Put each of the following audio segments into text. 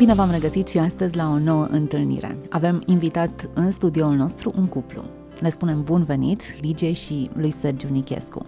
Bine v-am regăsit și astăzi la o nouă întâlnire. Avem invitat în studioul nostru un cuplu. Le spunem bun venit, Ligie și lui Sergiu Nichescu.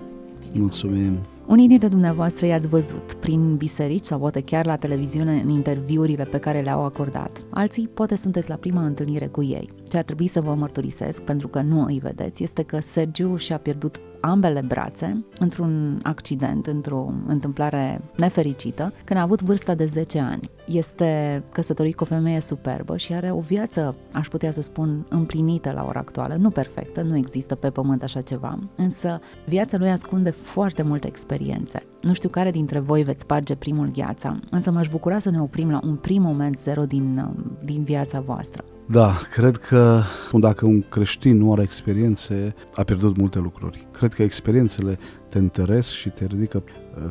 Mulțumim! Unii dintre dumneavoastră i-ați văzut prin biserici sau poate chiar la televiziune în interviurile pe care le-au acordat. Alții poate sunteți la prima întâlnire cu ei. Ce ar trebui să vă mărturisesc, pentru că nu îi vedeți, este că Sergiu și-a pierdut ambele brațe într-un accident, într-o întâmplare nefericită, când a avut vârsta de 10 ani. Este căsătorit cu o femeie superbă și are o viață, aș putea să spun, împlinită la ora actuală, nu perfectă, nu există pe pământ așa ceva, însă viața lui ascunde foarte multe experiențe. Nu știu care dintre voi veți sparge primul viața, însă m-aș bucura să ne oprim la un prim moment zero din, din viața voastră. Da, cred că dacă un creștin nu are experiențe, a pierdut multe lucruri. Cred că experiențele te întăresc și te ridică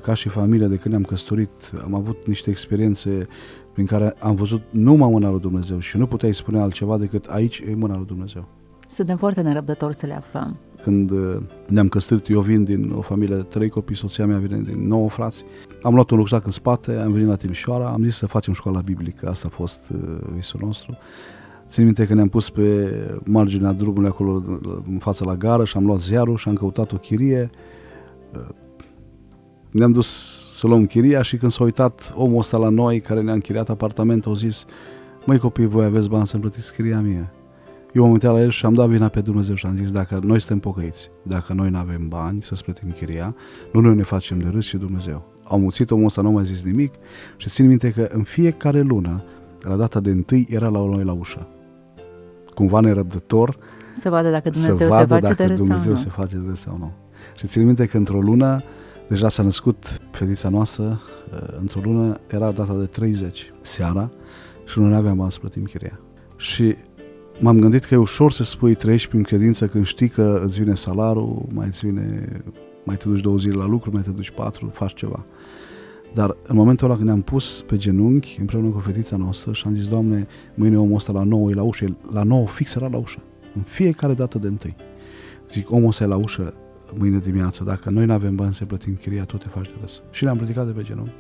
ca și familie de când ne-am căsătorit. Am avut niște experiențe prin care am văzut numai mâna lui Dumnezeu și nu puteai spune altceva decât aici e mâna lui Dumnezeu. Suntem foarte nerăbdători să le aflăm. Când uh, ne-am căsătorit, eu vin din o familie de trei copii, soția mea vine din nouă frați. Am luat un rucsac în spate, am venit la Timișoara, am zis să facem școala biblică, asta a fost uh, visul nostru. Țin minte că ne-am pus pe marginea drumului acolo în fața la gară și am luat ziarul și am căutat o chirie. Ne-am dus să luăm chiria și când s-a uitat omul ăsta la noi care ne-a închiriat apartamentul, a zis Măi copii, voi aveți bani să-mi plătiți chiria mie? Eu m-am uitat la el și am dat vina pe Dumnezeu și am zis dacă noi suntem pocăiți, dacă noi nu avem bani să-ți plătim chiria, nu noi ne facem de râs și Dumnezeu. Am muțit omul ăsta, nu mai zis nimic și țin minte că în fiecare lună, la data de întâi, era la noi la ușă cumva nerăbdător să vadă dacă Dumnezeu să vadă se face dacă de Dumnezeu sau se face de sau nu. Și țin minte că într-o lună, deja s-a născut fetița noastră, uh, într-o lună era data de 30 seara și nu aveam bani să plătim chiria. Și m-am gândit că e ușor să spui trăiești prin credință când știi că îți vine salarul, mai îți vine, mai te duci două zile la lucru, mai te duci patru, faci ceva. Dar în momentul ăla când ne-am pus pe genunchi împreună cu fetița noastră și am zis, Doamne, mâine omul ăsta la 9 e la ușă, la 9 fix era la ușă, în fiecare dată de întâi. Zic, omul ăsta e la ușă mâine dimineață, dacă noi nu avem bani să plătim chiria, tu te faci de râs. Și ne-am ridicat de pe genunchi.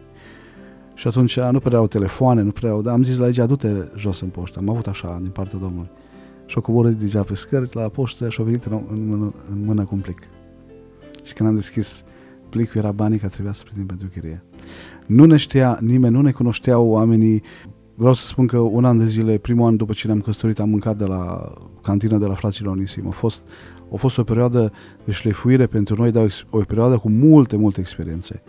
Și atunci nu prea au telefoane, nu prea au, dar am zis la legea, du-te jos în poștă. Am avut așa, din partea Domnului. Și o coborât deja pe scări la poștă și a venit în, în, mână, în mână cu un plic. Și când am deschis plicul, era banii care trebuia să plătim pentru chirie. Nu ne știa nimeni, nu ne cunoșteau oamenii. Vreau să spun că un an de zile, primul an după ce ne-am căsătorit, am mâncat de la cantina de la fraților Onisim. A fost, a fost o perioadă de șlefuire pentru noi, dar o, o perioadă cu multe, multe experiențe.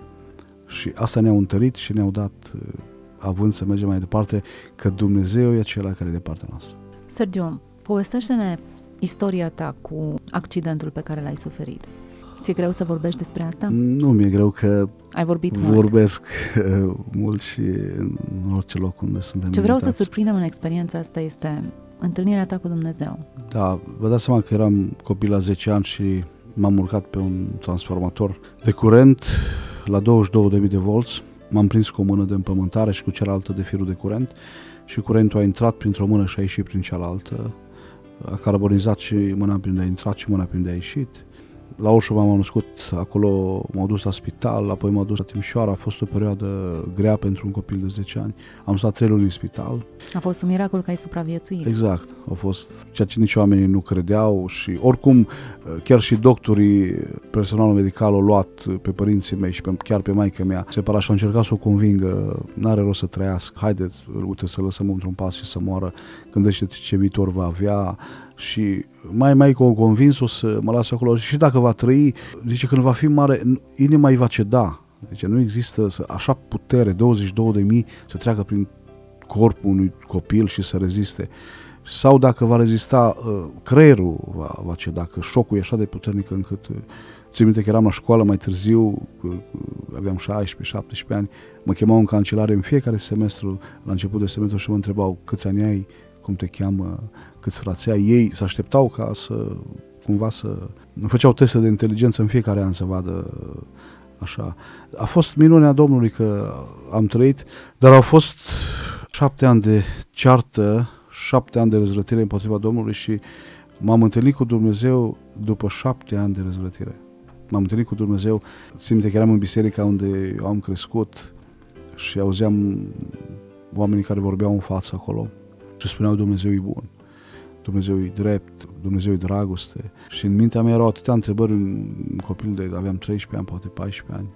Și asta ne-au întărit și ne-au dat uh, având să mergem mai departe, că Dumnezeu e acela care e de partea noastră. Sergio, povestește-ne istoria ta cu accidentul pe care l-ai suferit. Ți-e greu să vorbești despre asta? Nu mi-e greu că Ai vorbit vorbesc mult. mult și în orice loc unde suntem Ce vreau invitați. să surprindem în experiența asta este întâlnirea ta cu Dumnezeu. Da, vă dați seama că eram copil la 10 ani și m-am urcat pe un transformator de curent la 22.000 de volți. M-am prins cu o mână de împământare și cu cealaltă de firul de curent și curentul a intrat printr-o mână și a ieșit prin cealaltă. A carbonizat și mâna prin de a intrat și mâna prin de a ieșit la Orșov m-am născut, acolo m-au dus la spital, apoi m-au dus la Timișoara, a fost o perioadă grea pentru un copil de 10 ani. Am stat 3 luni în spital. A fost un miracol că ai supraviețuit. Exact, a fost ceea ce nici oamenii nu credeau și oricum chiar și doctorii, personalul medical au luat pe părinții mei și pe, chiar pe maica mea separat și au încercat să o convingă, n-are rost să trăiască, haideți, uite să lăsăm într-un pas și să moară, gândește ce viitor va avea, și mai mai că o convins o să mă las acolo și dacă va trăi, zice când va fi mare, inima îi va ceda. Deci nu există să, așa putere, 22 de mii să treacă prin corpul unui copil și să reziste. Sau dacă va rezista, uh, creierul va, va ceda, că șocul e așa de puternic încât uh, Țin minte că eram la școală mai târziu, aveam 16-17 ani, mă chemau în cancelare în fiecare semestru, la început de semestru și mă întrebau câți ani ai, cum te cheamă, câți frați ai. Ei se așteptau ca să, cumva să, făceau teste de inteligență în fiecare an să vadă așa. A fost minunea Domnului că am trăit, dar au fost șapte ani de ceartă, șapte ani de răzvrătire împotriva Domnului și m-am întâlnit cu Dumnezeu după șapte ani de răzvrătire. M-am întâlnit cu Dumnezeu, simte că eram în biserica unde eu am crescut și auzeam oamenii care vorbeau în față acolo și spuneau Dumnezeu e bun. Dumnezeu e drept, Dumnezeu e dragoste. Și în mintea mea erau atâtea întrebări, un copil de, aveam 13 ani, poate 14 ani.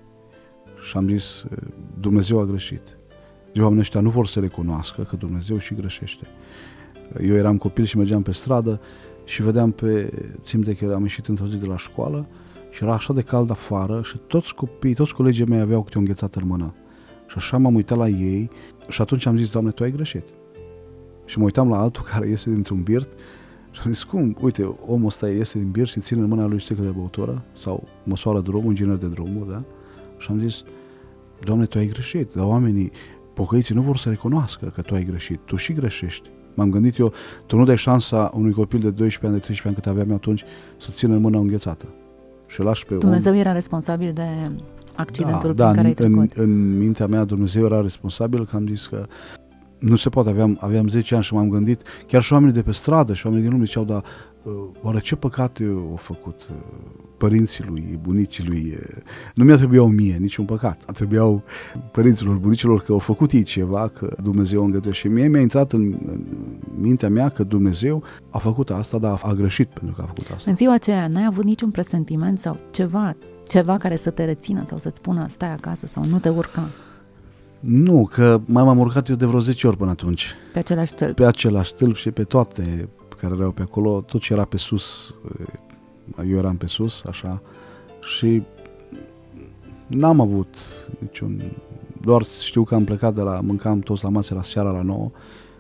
Și am zis, Dumnezeu a greșit. Deci oamenii ăștia nu vor să recunoască că Dumnezeu și greșește. Eu eram copil și mergeam pe stradă și vedeam pe, țin de că am ieșit într-o zi de la școală și era așa de cald afară și toți copiii, toți colegii mei aveau câte o înghețată în mână. Și așa m-am uitat la ei și atunci am zis, Doamne, Tu ai greșit. Și mă uitam la altul care iese dintr-un birt și am zis, cum? Uite, omul ăsta iese din birt și ține în mâna lui sticlă de băutură sau măsoară drumul, inginer de drumuri, da? Și am zis, Doamne, Tu ai greșit, dar oamenii, pocăiții nu vor să recunoască că Tu ai greșit, Tu și greșești. M-am gândit eu, tu nu dai șansa unui copil de 12 ani, de 13 ani cât aveam eu atunci să țină în mână înghețată. Și lași pe Dumnezeu om. era responsabil de accidentul da, prin da, care ai în, trecut. în mintea mea Dumnezeu era responsabil că am zis că nu se poate, aveam, aveam 10 ani și m-am gândit, chiar și oamenii de pe stradă și oamenii din lume ziceau, dar uh, oare ce păcate au făcut uh, părinții lui, bunicii lui? Uh, nu mi-a trebuiau mie niciun păcat, a trebuiau părinților, bunicilor că au făcut ei ceva, că Dumnezeu a îngăduit și mie mi-a intrat în, în mintea mea că Dumnezeu a făcut asta, dar a greșit pentru că a făcut asta. În ziua aceea n-ai avut niciun presentiment sau ceva, ceva care să te rețină sau să-ți spună stai acasă sau nu te urca Nu, că mai m-am urcat eu de vreo 10 ori până atunci. pe același stâlp. Pe același stâlp și pe toate care erau pe acolo, tot ce era pe sus, eu eram pe sus, așa, și n-am avut niciun... Doar știu că am plecat de la, mâncam toți la masă, la seara la 9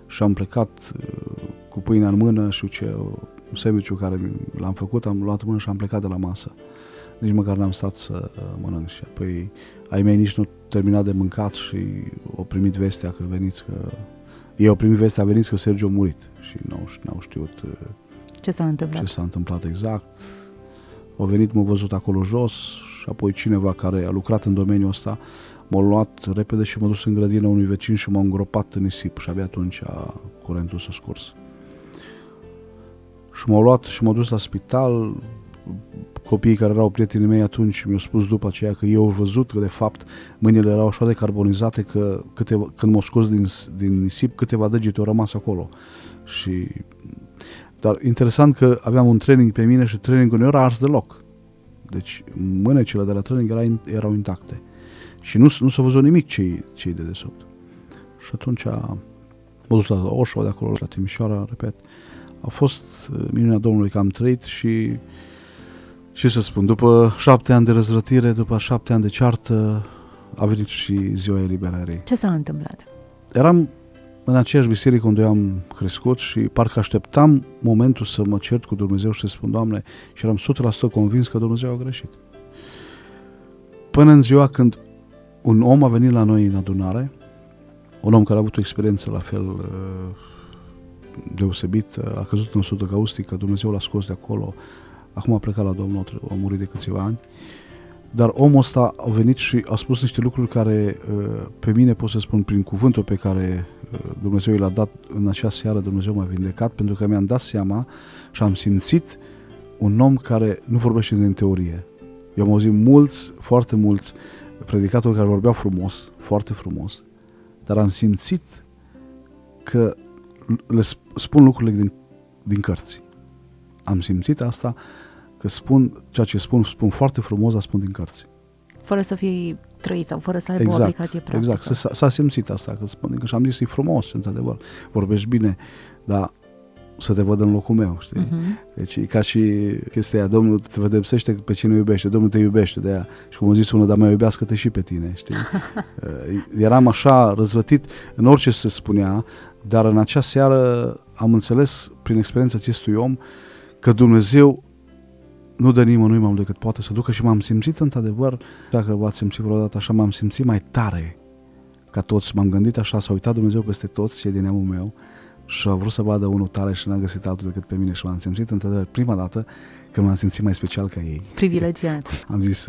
și am plecat uh, cu pâinea în mână și ce un sandwich care l-am făcut, am luat în mână și am plecat de la masă. Nici măcar n-am stat să uh, mănânc și apoi ai mei nici nu terminat de mâncat și au primit vestea că veniți că... Ei au primit vestea, veniți că Sergiu a murit și n-au, n-au știut uh, Ce s-a întâmplat? ce s-a întâmplat exact. Au venit, m-au văzut acolo jos și apoi cineva care a lucrat în domeniul ăsta m-a luat repede și m-a dus în grădina unui vecin și m-a îngropat în nisip și abia atunci a curentul s-a scurs. Și m-au luat și m-au dus la spital, copiii care erau prietenii mei atunci mi-au spus după aceea că eu au văzut că de fapt mâinile erau așa de carbonizate că câteva, când m-au scos din, din nisip câteva degete au rămas acolo. Și dar interesant că aveam un training pe mine și trainingul nu era ars deloc. Deci mânecile de la training era, erau intacte. Și nu, nu s-a văzut nimic cei, cei de desubt. Și atunci m-a dus la Oșo, de acolo la Timișoara, repet. A fost uh, minunea Domnului că am trăit și ce să spun, după șapte ani de răzvrătire, după șapte ani de ceartă, a venit și ziua eliberării. Ce s-a întâmplat? Eram în aceeași biserică unde eu am crescut și parcă așteptam momentul să mă cert cu Dumnezeu și să spun, Doamne, și eram 100% convins că Dumnezeu a greșit. Până în ziua când un om a venit la noi în adunare, un om care a avut o experiență la fel uh, deosebit, a căzut în sudă caustică, Dumnezeu l-a scos de acolo, acum a plecat la Domnul, a murit de câțiva ani, dar omul ăsta a venit și a spus niște lucruri care uh, pe mine pot să spun prin cuvântul pe care uh, Dumnezeu i l-a dat în acea seară, Dumnezeu m-a vindecat pentru că mi-am dat seama și am simțit un om care nu vorbește din teorie. Eu am auzit mulți, foarte mulți predicatori care vorbeau frumos, foarte frumos, dar am simțit că le spun lucrurile din, din cărți. Am simțit asta că spun ceea ce spun, spun foarte frumos, dar spun din cărți. Fără să fii trăit sau fără să aibă exact, o aplicație practică. Exact, s-a, s-a simțit asta, că spun că și am zis, e frumos, într-adevăr, vorbești bine, dar să te văd în locul meu, știi? Uh-huh. Deci e ca și chestia aia, Domnul te vedepsește pe cine iubește, Domnul te iubește de aia. Și cum a zis unul, dar mai iubească-te și pe tine, știi? Eram așa răzvătit în orice se spunea, dar în acea seară am înțeles prin experiența acestui om că Dumnezeu nu dă nimănui mai mult decât poate să ducă și m-am simțit într-adevăr, dacă v-ați simțit vreodată așa, m-am simțit mai tare ca toți. M-am gândit așa, s-a uitat Dumnezeu peste toți cei din neamul meu și a vrut să vadă unul tare și n-a găsit altul decât pe mine și m-am simțit într-adevăr prima dată că m-am simțit mai special ca ei. Privilegiat. Am zis,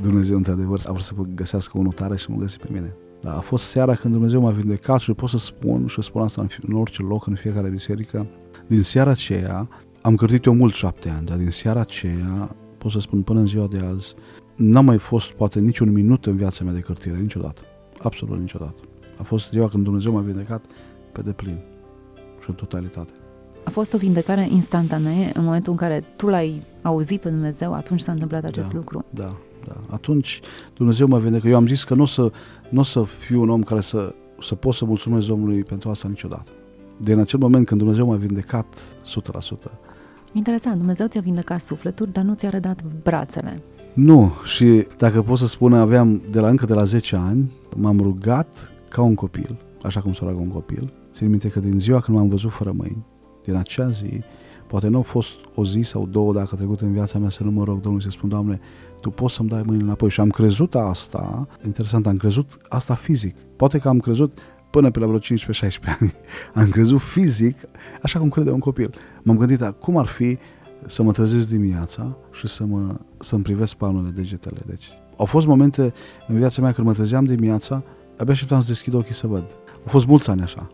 Dumnezeu într-adevăr a vrut să găsească unul tare și mă găsi pe mine. Dar a fost seara când Dumnezeu m-a vindecat și pot să spun și spun asta în orice loc, în fiecare biserică. Din seara aceea am cârtit eu mult șapte ani, dar din seara aceea, pot să spun până în ziua de azi, n-a mai fost poate niciun minut în viața mea de cârtire, niciodată. Absolut niciodată. A fost ziua când Dumnezeu m-a vindecat pe deplin și în totalitate. A fost o vindecare instantanee în momentul în care tu l-ai auzit pe Dumnezeu, atunci s-a întâmplat acest da, lucru. Da, da. Atunci Dumnezeu mă vindecă. Eu am zis că nu o să, n-o să fiu un om care să, să pot să mulțumesc Domnului pentru asta niciodată. Din acel moment când Dumnezeu m-a vindecat 100%. Interesant, Dumnezeu ți-a vindecat sufletul, dar nu ți-a redat brațele. Nu, și dacă pot să spun, aveam de la încă de la 10 ani, m-am rugat ca un copil, așa cum se roagă un copil. Țin minte că din ziua când m-am văzut fără mâini, din acea zi, poate nu a fost o zi sau două dacă a trecut în viața mea să nu mă rog Domnului să spun, Doamne, Tu poți să-mi dai mâinile înapoi. Și am crezut asta, interesant, am crezut asta fizic. Poate că am crezut până pe la vreo 15-16 ani. Am crezut fizic, așa cum crede un copil. M-am gândit, cum ar fi să mă trezesc dimineața și să mă, să-mi privesc palmele degetele. Deci, au fost momente în viața mea când mă trezeam dimineața, abia așteptam să deschid ochii să văd. Au fost mulți ani așa.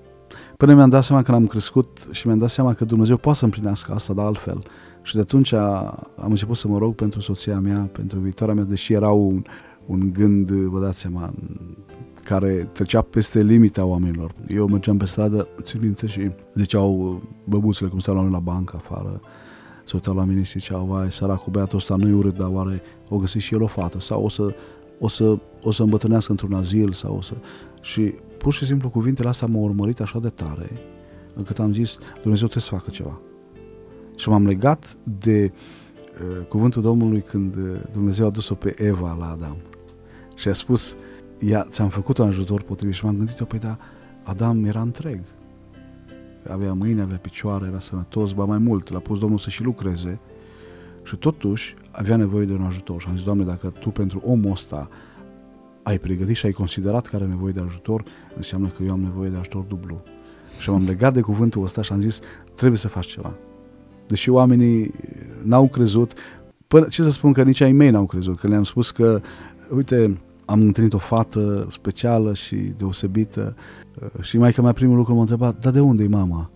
Până mi-am dat seama că am crescut și mi-am dat seama că Dumnezeu poate să împlinească asta, dar altfel. Și de atunci am început să mă rog pentru soția mea, pentru viitoarea mea, deși era un, un gând, vă dați seama, care trecea peste limita oamenilor. Eu mergeam pe stradă, țin minte și ziceau băbuțele cum stau la noi la bancă afară, se uitau la mine și ziceau, vai, săracul băiatul ăsta nu-i urât, dar oare o găsi și el o fată sau o să, o să, o să îmbătrânească într-un azil sau o să... Și pur și simplu cuvintele astea m-au urmărit așa de tare încât am zis, Dumnezeu trebuie să facă ceva. Și m-am legat de uh, cuvântul Domnului când uh, Dumnezeu a dus-o pe Eva la Adam. Și a spus, ia, ți-am făcut un ajutor potrivit și m-am gândit, eu, păi da, Adam era întreg. Avea mâini, avea picioare, era sănătos, ba mai mult, l-a pus Domnul să și lucreze și totuși avea nevoie de un ajutor. Și am zis, Doamne, dacă Tu pentru omul ăsta ai pregătit și ai considerat că are nevoie de ajutor, înseamnă că eu am nevoie de ajutor dublu. Și m-am legat de cuvântul ăsta și am zis, trebuie să faci ceva. Deși oamenii n-au crezut, până, ce să spun că nici ai mei n-au crezut, că le-am spus că, uite, am întâlnit o fată specială și deosebită uh, și mai că mai primul lucru m-a întrebat, dar de unde e mama?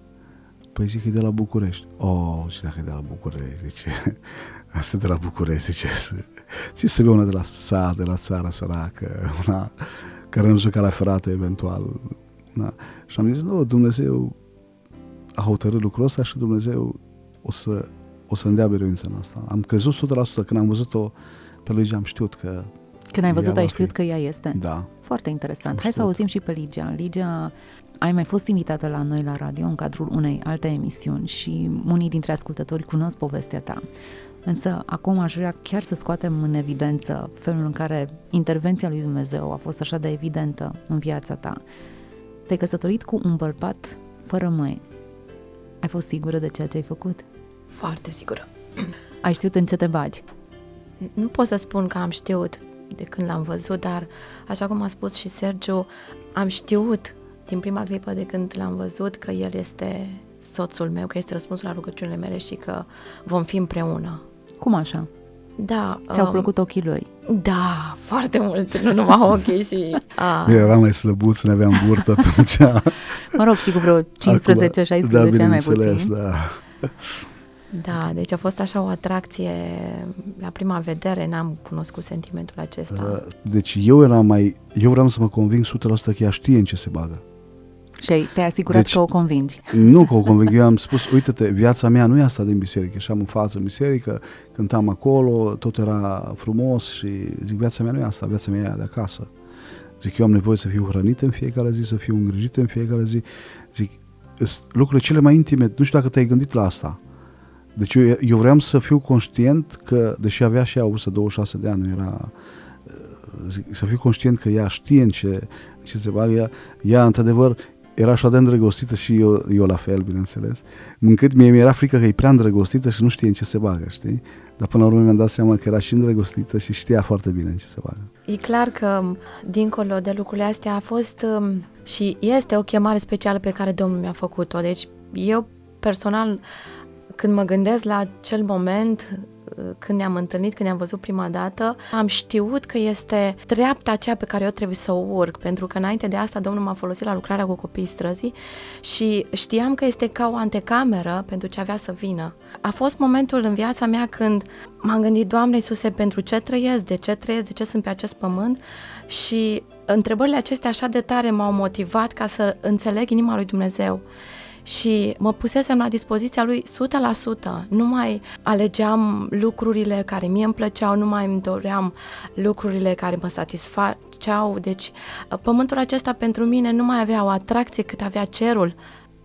Păi zic că e de la București. Oh, și dacă e de la București, zice, asta e de la București, zice, ce să una de la sat, de la țara săracă, una care nu juca la ferată eventual. Una. Și am zis, nu, Dumnezeu a hotărât lucrul ăsta și Dumnezeu o să, o să-mi dea biruință în asta. Am crezut 100% când am văzut-o pe Ligia, am știut că când ai văzut, ai știut fi. că ea este? Da. Foarte interesant. Am Hai știut. să auzim și pe Ligia. Ligia, ai mai fost invitată la noi la radio în cadrul unei alte emisiuni și unii dintre ascultători cunosc povestea ta. Însă acum aș vrea chiar să scoatem în evidență felul în care intervenția lui Dumnezeu a fost așa de evidentă în viața ta. Te-ai căsătorit cu un bărbat fără mâini. Ai fost sigură de ceea ce ai făcut? Foarte sigură. Ai știut în ce te bagi? Nu pot să spun că am știut de când l-am văzut, dar așa cum a spus și Sergiu, am știut din prima clipă de când l-am văzut că el este soțul meu, că este răspunsul la rugăciunile mele și că vom fi împreună. Cum așa? Da. Ți-au um, plăcut ochii lui? Da, foarte mult, nu numai ochii și... A... Eu eram mai slăbuț, ne aveam burtă atunci. mă rog, și cu vreo 15-16 da, ani mai puțin. Da, da, deci a fost așa o atracție la prima vedere, n-am cunoscut sentimentul acesta. Uh, deci eu eram mai, eu vreau să mă conving 100% că ea știe în ce se bagă. Și te-ai asigurat deci, că o convingi. Nu că o conving, eu am spus, uite-te, viața mea nu e asta din biserică. Și am în față în biserică, cântam acolo, tot era frumos și zic, viața mea nu e asta, viața mea e de acasă. Zic, eu am nevoie să fiu hrănit în fiecare zi, să fiu îngrijit în fiecare zi. Zic, lucrurile cele mai intime, nu știu dacă te-ai gândit la asta. Deci eu, eu vreau să fiu conștient că, deși avea și ea 126 de ani, era zic, să fiu conștient că ea știe în ce, ce se bagă, ea, ea într-adevăr era așa de îndrăgostită și eu, eu la fel, bineînțeles, încât mie mi-era frică că e prea îndrăgostită și nu știe în ce se bagă, știi? Dar până la urmă mi-am dat seama că era și îndrăgostită și știa foarte bine în ce se bagă. E clar că, dincolo de lucrurile astea, a fost um, și este o chemare specială pe care Domnul mi-a făcut-o. Deci eu personal, când mă gândesc la acel moment când ne-am întâlnit, când ne-am văzut prima dată, am știut că este dreapta aceea pe care eu trebuie să o urc, pentru că înainte de asta Domnul m-a folosit la lucrarea cu copiii străzii și știam că este ca o antecameră pentru ce avea să vină. A fost momentul în viața mea când m-am gândit, Doamne Iisuse, pentru ce trăiesc, de ce trăiesc, de ce sunt pe acest pământ și întrebările acestea așa de tare m-au motivat ca să înțeleg inima lui Dumnezeu și mă pusesem la dispoziția lui 100%. Nu mai alegeam lucrurile care mie îmi plăceau, nu mai îmi doream lucrurile care mă satisfaceau. Deci pământul acesta pentru mine nu mai avea o atracție cât avea cerul.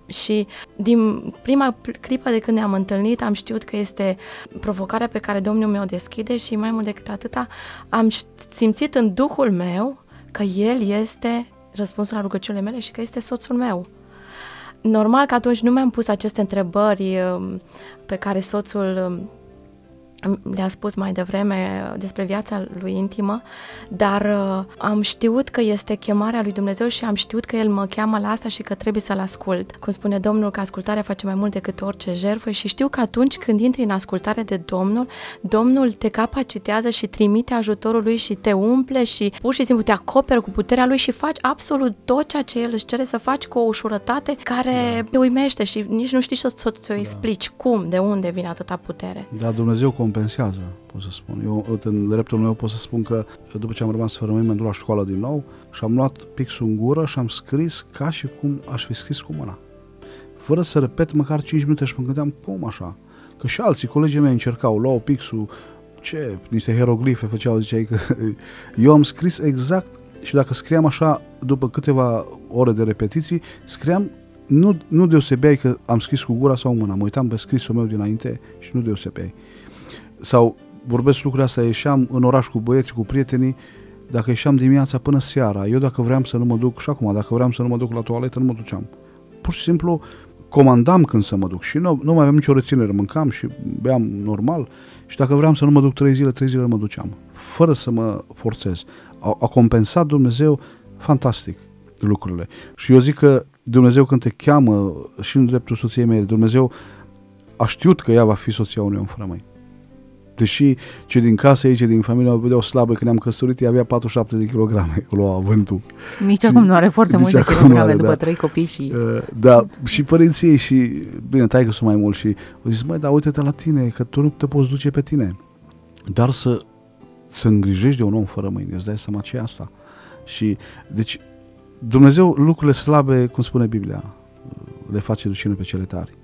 Și din prima clipă de când ne-am întâlnit am știut că este provocarea pe care Domnul meu deschide și mai mult decât atâta am simțit în duhul meu că El este răspunsul la rugăciunile mele și că este soțul meu. Normal că atunci nu mi-am pus aceste întrebări um, pe care soțul um, le-a spus mai devreme despre viața lui intimă, dar uh, am știut că este chemarea lui Dumnezeu și am știut că El mă cheamă la asta și că trebuie să-L ascult. Cum spune Domnul, că ascultarea face mai mult decât orice jertfă și știu că atunci când intri în ascultare de Domnul, Domnul te capacitează și trimite ajutorul Lui și te umple și pur și simplu te acoperă cu puterea Lui și faci absolut tot ceea ce El își cere să faci cu o ușurătate care da. te uimește și nici nu știi să ți-o da. explici cum, de unde vine atâta putere. Da, Dumnezeu compensează, pot să spun. Eu, în dreptul meu, pot să spun că după ce am rămas fără mâini, m-am dus la școală din nou și am luat pixul în gură și am scris ca și cum aș fi scris cu mâna. Fără să repet măcar 5 minute și mă gândeam, cum așa? Că și alții, colegii mei încercau, luau pixul, ce, niște hieroglife făceau, ziceai că eu am scris exact și dacă scriam așa, după câteva ore de repetiții, scriam nu, nu deosebeai că am scris cu gura sau mâna, mă uitam pe scrisul meu dinainte și nu deosebeai sau vorbesc lucrurile astea, ieșeam în oraș cu băieți, cu prietenii, dacă ieșeam dimineața până seara, eu dacă vreau să nu mă duc, și acum, dacă vreau să nu mă duc la toaletă, nu mă duceam. Pur și simplu comandam când să mă duc și nu, nu mai aveam nicio reținere, mâncam și beam normal și dacă vreau să nu mă duc trei zile, trei zile mă duceam, fără să mă forțez. A, a compensat Dumnezeu fantastic lucrurile. Și eu zic că Dumnezeu când te cheamă și în dreptul soției mele, Dumnezeu a știut că ea va fi soția unui om fără mâini. Deși cei din casă, aici, din familie, mă vedeau slabă când ne-am căsătorit, ea avea 47 de kilograme, o lua vântul. Nici și, acum nu are foarte multe kilograme are, după da. trei copii și... Uh, da, și părinții ei și, bine, tai că sunt mai mult și au zis, măi, dar uite-te la tine, că tu nu te poți duce pe tine. Dar să, să îngrijești de un om fără mâini, îți dai seama ce e asta. Și, deci, Dumnezeu lucrurile slabe, cum spune Biblia, le face ducină pe cele tari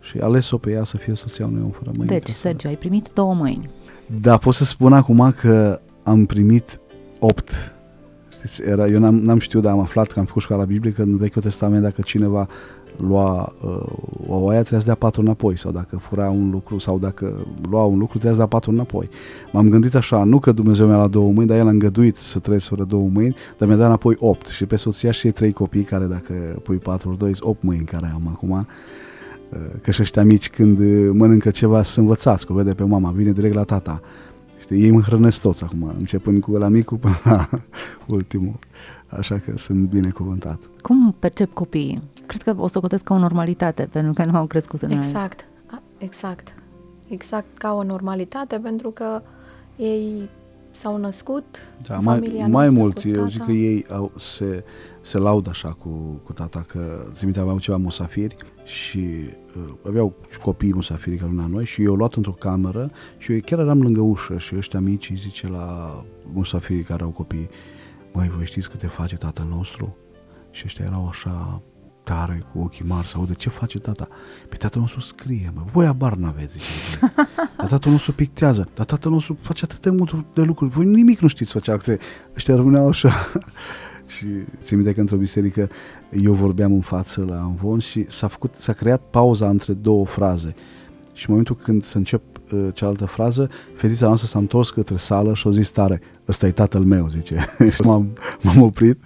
și ales-o pe ea să fie soția unui om fără mâini. Deci, Sergio, ai primit două mâini. Da, pot să spun acum că am primit opt. Știți, era, eu n-am, n-am știut, dar am aflat că am făcut școala biblică în Vechiul Testament, dacă cineva lua uh, o oaie, trebuia să dea patru înapoi, sau dacă fura un lucru, sau dacă lua un lucru, trebuia să dea patru înapoi. M-am gândit așa, nu că Dumnezeu mi-a luat două mâini, dar El a îngăduit să trăiesc fără două mâini, dar mi-a dat înapoi opt. Și pe soția și trei copii, care dacă pui patru, doi, opt mâini care am acum, că și ăștia mici când uh, mănâncă ceva să învățați, că o vede pe mama, vine direct la tata. Știi, ei mă hrănesc toți acum, începând cu la micul până la ultimul. Așa că sunt binecuvântat. Cum percep copiii? Cred că o să o ca o normalitate, pentru că nu au crescut în Exact, exact. Exact ca o normalitate, pentru că ei s-au născut da, în mai, familia mai mult, eu zic că ei au, se, se laudă așa cu, cu tata că zi minte aveam ceva musafiri și uh, aveau copii musafiri ca luna noi și eu luat într-o cameră și eu chiar eram lângă ușă și ăștia mici zice la musafirii care au copii măi, voi știți câte face tatăl nostru? Și ăștia erau așa tare, cu ochii mari, sau de ce face tata? Pe tatăl nostru scrie, mă, voi abar n-aveți, zice. Dar tatăl nostru pictează, dar tatăl nostru face atât de mult de lucruri, voi nimic nu știți face acte. Ăștia rămâneau așa. Și țin minte că într-o biserică eu vorbeam în față la Anvon și s-a, făcut, s-a creat pauza între două fraze. Și în momentul când se încep uh, cealaltă frază, fetița noastră s-a întors către sală și a zis tare, ăsta e tatăl meu, zice. și m-am, m-am oprit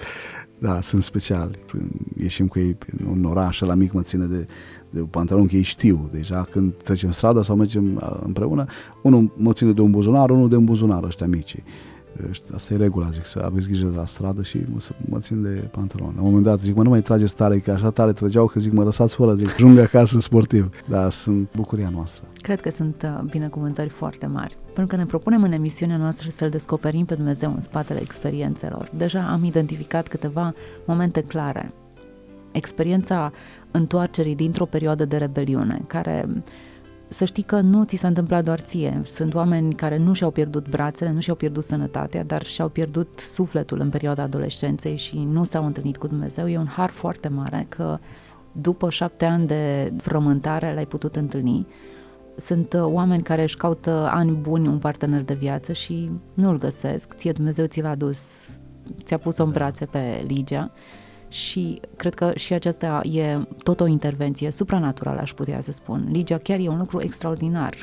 da, sunt speciali. Când ieșim cu ei în un oraș, la mic mă ține de, de pantalon, că ei știu deja când trecem strada sau mergem împreună, unul mă ține de un buzunar, unul de un buzunar, ăștia mici. Asta e regula, zic, să aveți grijă de la stradă și mă, mă țin de pantalon. La un moment dat zic, mă, nu mai trage tare, că așa tare trăgeau, că zic, mă lăsați fără, zic, ajung acasă sportiv. Da, sunt bucuria noastră. Cred că sunt uh, binecuvântări foarte mari, pentru că ne propunem în emisiunea noastră să-L descoperim pe Dumnezeu în spatele experiențelor. Deja am identificat câteva momente clare. Experiența întoarcerii dintr-o perioadă de rebeliune, care să știi că nu ți s-a întâmplat doar ție. Sunt oameni care nu și-au pierdut brațele, nu și-au pierdut sănătatea, dar și-au pierdut sufletul în perioada adolescenței și nu s-au întâlnit cu Dumnezeu. E un har foarte mare că după șapte ani de frământare l-ai putut întâlni. Sunt uh, oameni care își caută ani buni un partener de viață și nu-l găsesc. Ție Dumnezeu ți l-a dus, ți-a pus-o în brațe pe Ligia și cred că și aceasta e tot o intervenție supranaturală, aș putea să spun. Ligia chiar e un lucru extraordinar.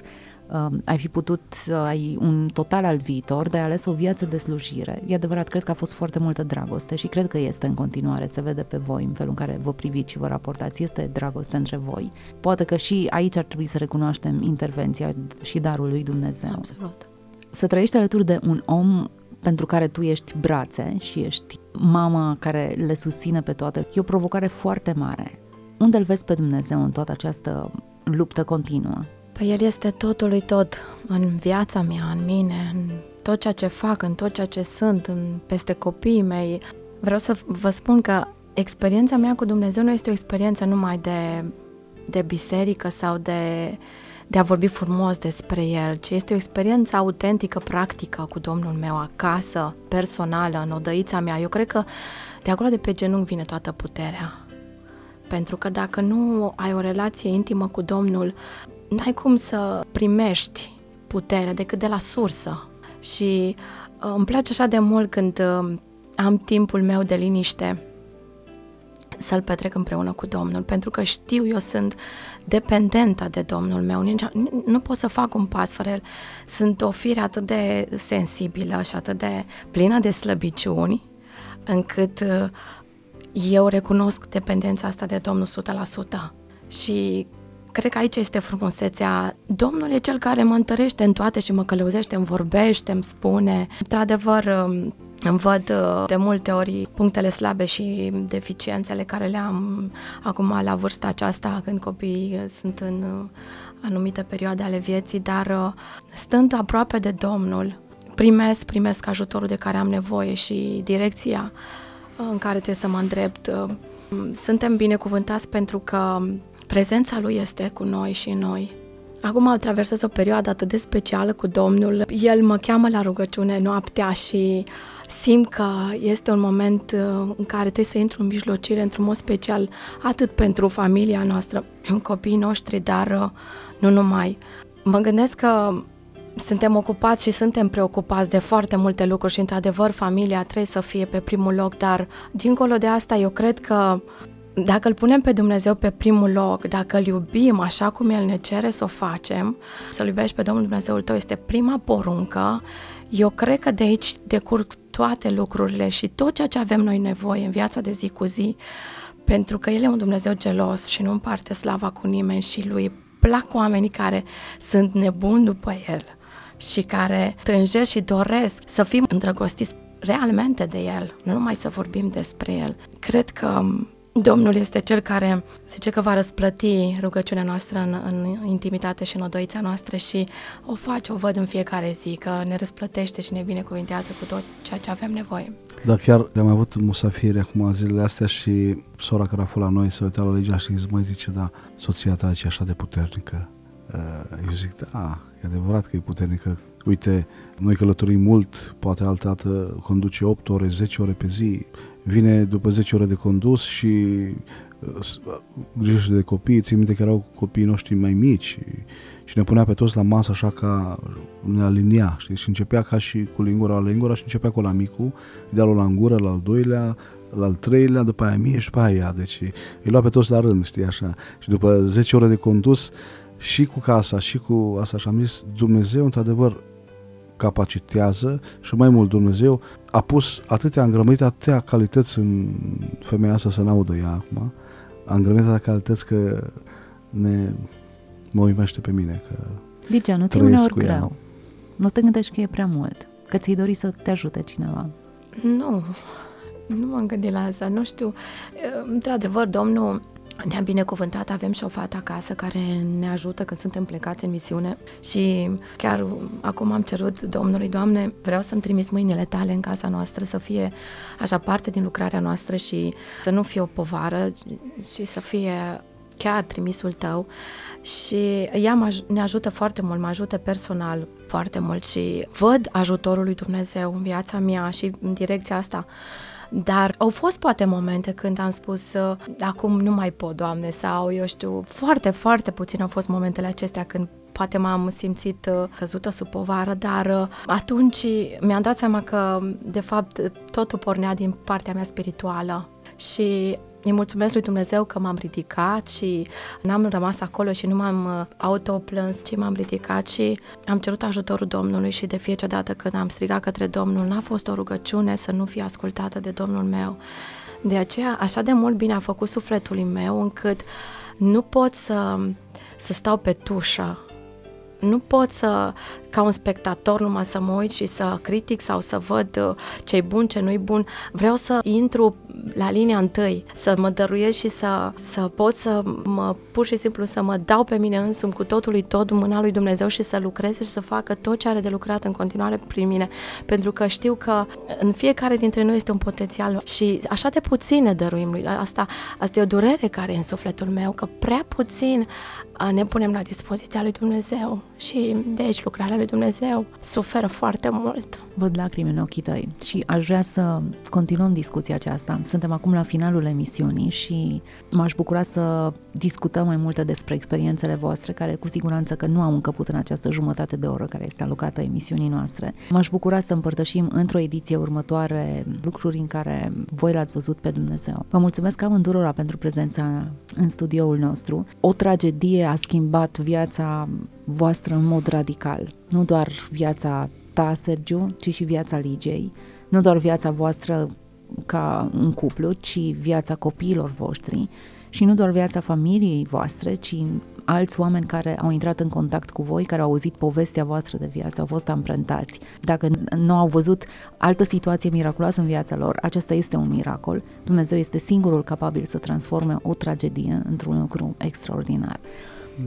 Uh, ai fi putut, uh, ai un total alt viitor, de ales o viață de slujire. E adevărat, cred că a fost foarte multă dragoste și cred că este în continuare, se vede pe voi în felul în care vă priviți și vă raportați, este dragoste între voi. Poate că și aici ar trebui să recunoaștem intervenția și darul lui Dumnezeu. Absolut. Să trăiești alături de un om pentru care tu ești brațe și ești mama care le susține pe toate, e o provocare foarte mare. Unde îl vezi pe Dumnezeu în toată această luptă continuă? Păi El este totul lui tot în viața mea, în mine, în tot ceea ce fac, în tot ceea ce sunt, în, peste copiii mei. Vreau să vă spun că experiența mea cu Dumnezeu nu este o experiență numai de, de biserică sau de, de a vorbi frumos despre El, ci este o experiență autentică, practică cu Domnul meu acasă, personală, în odăița mea. Eu cred că de acolo de pe genunchi vine toată puterea. Pentru că dacă nu ai o relație intimă cu Domnul, n-ai cum să primești putere decât de la sursă. Și uh, îmi place așa de mult când uh, am timpul meu de liniște să-l petrec împreună cu Domnul, pentru că știu, eu sunt dependentă de Domnul meu, Nici, nu pot să fac un pas fără el. Sunt o fire atât de sensibilă și atât de plină de slăbiciuni, încât uh, eu recunosc dependența asta de Domnul 100%. Și Cred că aici este frumusețea. Domnul e cel care mă întărește în toate și mă călăuzește, îmi vorbește, îmi spune. Într-adevăr, um, îmi văd uh, de multe ori punctele slabe și deficiențele care le am acum la vârsta aceasta, când copiii uh, sunt în uh, anumite perioade ale vieții, dar stând aproape de Domnul, primesc, primesc ajutorul de care am nevoie și direcția în care trebuie să mă îndrept. Suntem binecuvântați pentru că Prezența Lui este cu noi și noi. Acum traversez o perioadă atât de specială cu Domnul. El mă cheamă la rugăciune noaptea și simt că este un moment uh, în care trebuie să intru în mijlocire într-un mod special, atât pentru familia noastră, copiii noștri, dar uh, nu numai. Mă gândesc că suntem ocupați și suntem preocupați de foarte multe lucruri și, într-adevăr, familia trebuie să fie pe primul loc, dar, dincolo de asta, eu cred că dacă îl punem pe Dumnezeu pe primul loc, dacă îl iubim așa cum El ne cere să o facem, să-L iubești pe Domnul Dumnezeul tău este prima poruncă, eu cred că de aici decurg toate lucrurile și tot ceea ce avem noi nevoie în viața de zi cu zi, pentru că El e un Dumnezeu gelos și nu împarte slava cu nimeni și lui plac oamenii care sunt nebuni după El și care tânjesc și doresc să fim îndrăgostiți realmente de El, nu numai să vorbim despre El. Cred că Domnul este cel care zice că va răsplăti rugăciunea noastră în, în intimitate și în odăița noastră și o face, o văd în fiecare zi, că ne răsplătește și ne binecuvintează cu tot ceea ce avem nevoie. Da, chiar am avut musafiri acum zilele astea și sora care a fost la noi să uita la legea și mai zice, da, soția ta e așa de puternică. Uh, eu zic, da, e adevărat că e puternică. Uite, noi călătorim mult, poate altă dată conduce 8 ore, 10 ore pe zi, vine după 10 ore de condus și uh, grijește de copii, țin minte că erau copiii noștri mai mici și ne punea pe toți la masă așa ca ne alinia, știi? Și începea ca și cu lingura la lingura și începea cu la micu, dea la în gură, la al doilea, la al treilea, după aia mie și după aia ea, deci îi lua pe toți la rând, știi, așa. Și după 10 ore de condus, și cu casa, și cu asta și am zis, Dumnezeu, într-adevăr, capacitează și mai mult Dumnezeu a pus atâtea, îngrămărit atâtea calități în femeia asta să n-audă ea acum, a îngrămărit atâtea calități că ne mă uimește pe mine că Ligia, nu ți uneori greu? Nu te gândești că e prea mult? Că ți-ai dori să te ajute cineva? Nu, nu m-am gândit la asta, nu știu. Într-adevăr, Domnul ne-a binecuvântat, avem și o fată acasă care ne ajută când suntem plecați în misiune și chiar acum am cerut Domnului, Doamne, vreau să-mi trimis mâinile tale în casa noastră să fie așa parte din lucrarea noastră și să nu fie o povară și să fie chiar trimisul tău și ea mă, ne ajută foarte mult, mă ajută personal foarte mult și văd ajutorul lui Dumnezeu în viața mea și în direcția asta. Dar au fost poate momente când am spus acum nu mai pot, Doamne, sau eu știu, foarte, foarte puțin au fost momentele acestea când poate m-am simțit uh, căzută sub povară, dar uh, atunci mi-am dat seama că, de fapt, totul pornea din partea mea spirituală. Și îi mulțumesc lui Dumnezeu că m-am ridicat și n-am rămas acolo și nu m-am uh, autoplâns, ci m-am ridicat și am cerut ajutorul Domnului și de fiecare dată când am strigat către Domnul, n-a fost o rugăciune să nu fie ascultată de Domnul meu. De aceea, așa de mult bine a făcut sufletul meu încât nu pot să, să stau pe tușă nu pot să, ca un spectator, numai să mă uit și să critic sau să văd uh, ce-i bun, ce nu-i bun. Vreau să intru la linia întâi, să mă dăruiesc și să, să pot să mă, pur și simplu, să mă dau pe mine însumi cu totul tot în mâna lui Dumnezeu și să lucreze și să facă tot ce are de lucrat în continuare prin mine. Pentru că știu că în fiecare dintre noi este un potențial și așa de puțin ne dăruim lui. Asta, asta e o durere care e în sufletul meu, că prea puțin ne punem la dispoziția lui Dumnezeu și de aici lucrarea lui Dumnezeu suferă foarte mult. Văd lacrimi în ochii tăi și aș vrea să continuăm discuția aceasta. Suntem acum la finalul emisiunii și m-aș bucura să discutăm mai multe despre experiențele voastre, care cu siguranță că nu au încăput în această jumătate de oră care este alocată emisiunii noastre. M-aș bucura să împărtășim într-o ediție următoare lucruri în care voi l-ați văzut pe Dumnezeu. Vă mulțumesc amândurora pentru prezența în studioul nostru. O tragedie a schimbat viața voastră în mod radical. Nu doar viața ta, Sergiu, ci și viața Ligiei. Nu doar viața voastră ca un cuplu, ci viața copiilor voștri și nu doar viața familiei voastre, ci alți oameni care au intrat în contact cu voi, care au auzit povestea voastră de viață, au fost amprentați. Dacă nu au văzut altă situație miraculoasă în viața lor, acesta este un miracol. Dumnezeu este singurul capabil să transforme o tragedie într-un lucru extraordinar.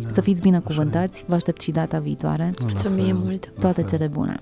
Da, să fiți binecuvântați, vă aștept și data viitoare. Mulțumim mult! Toate cele bune!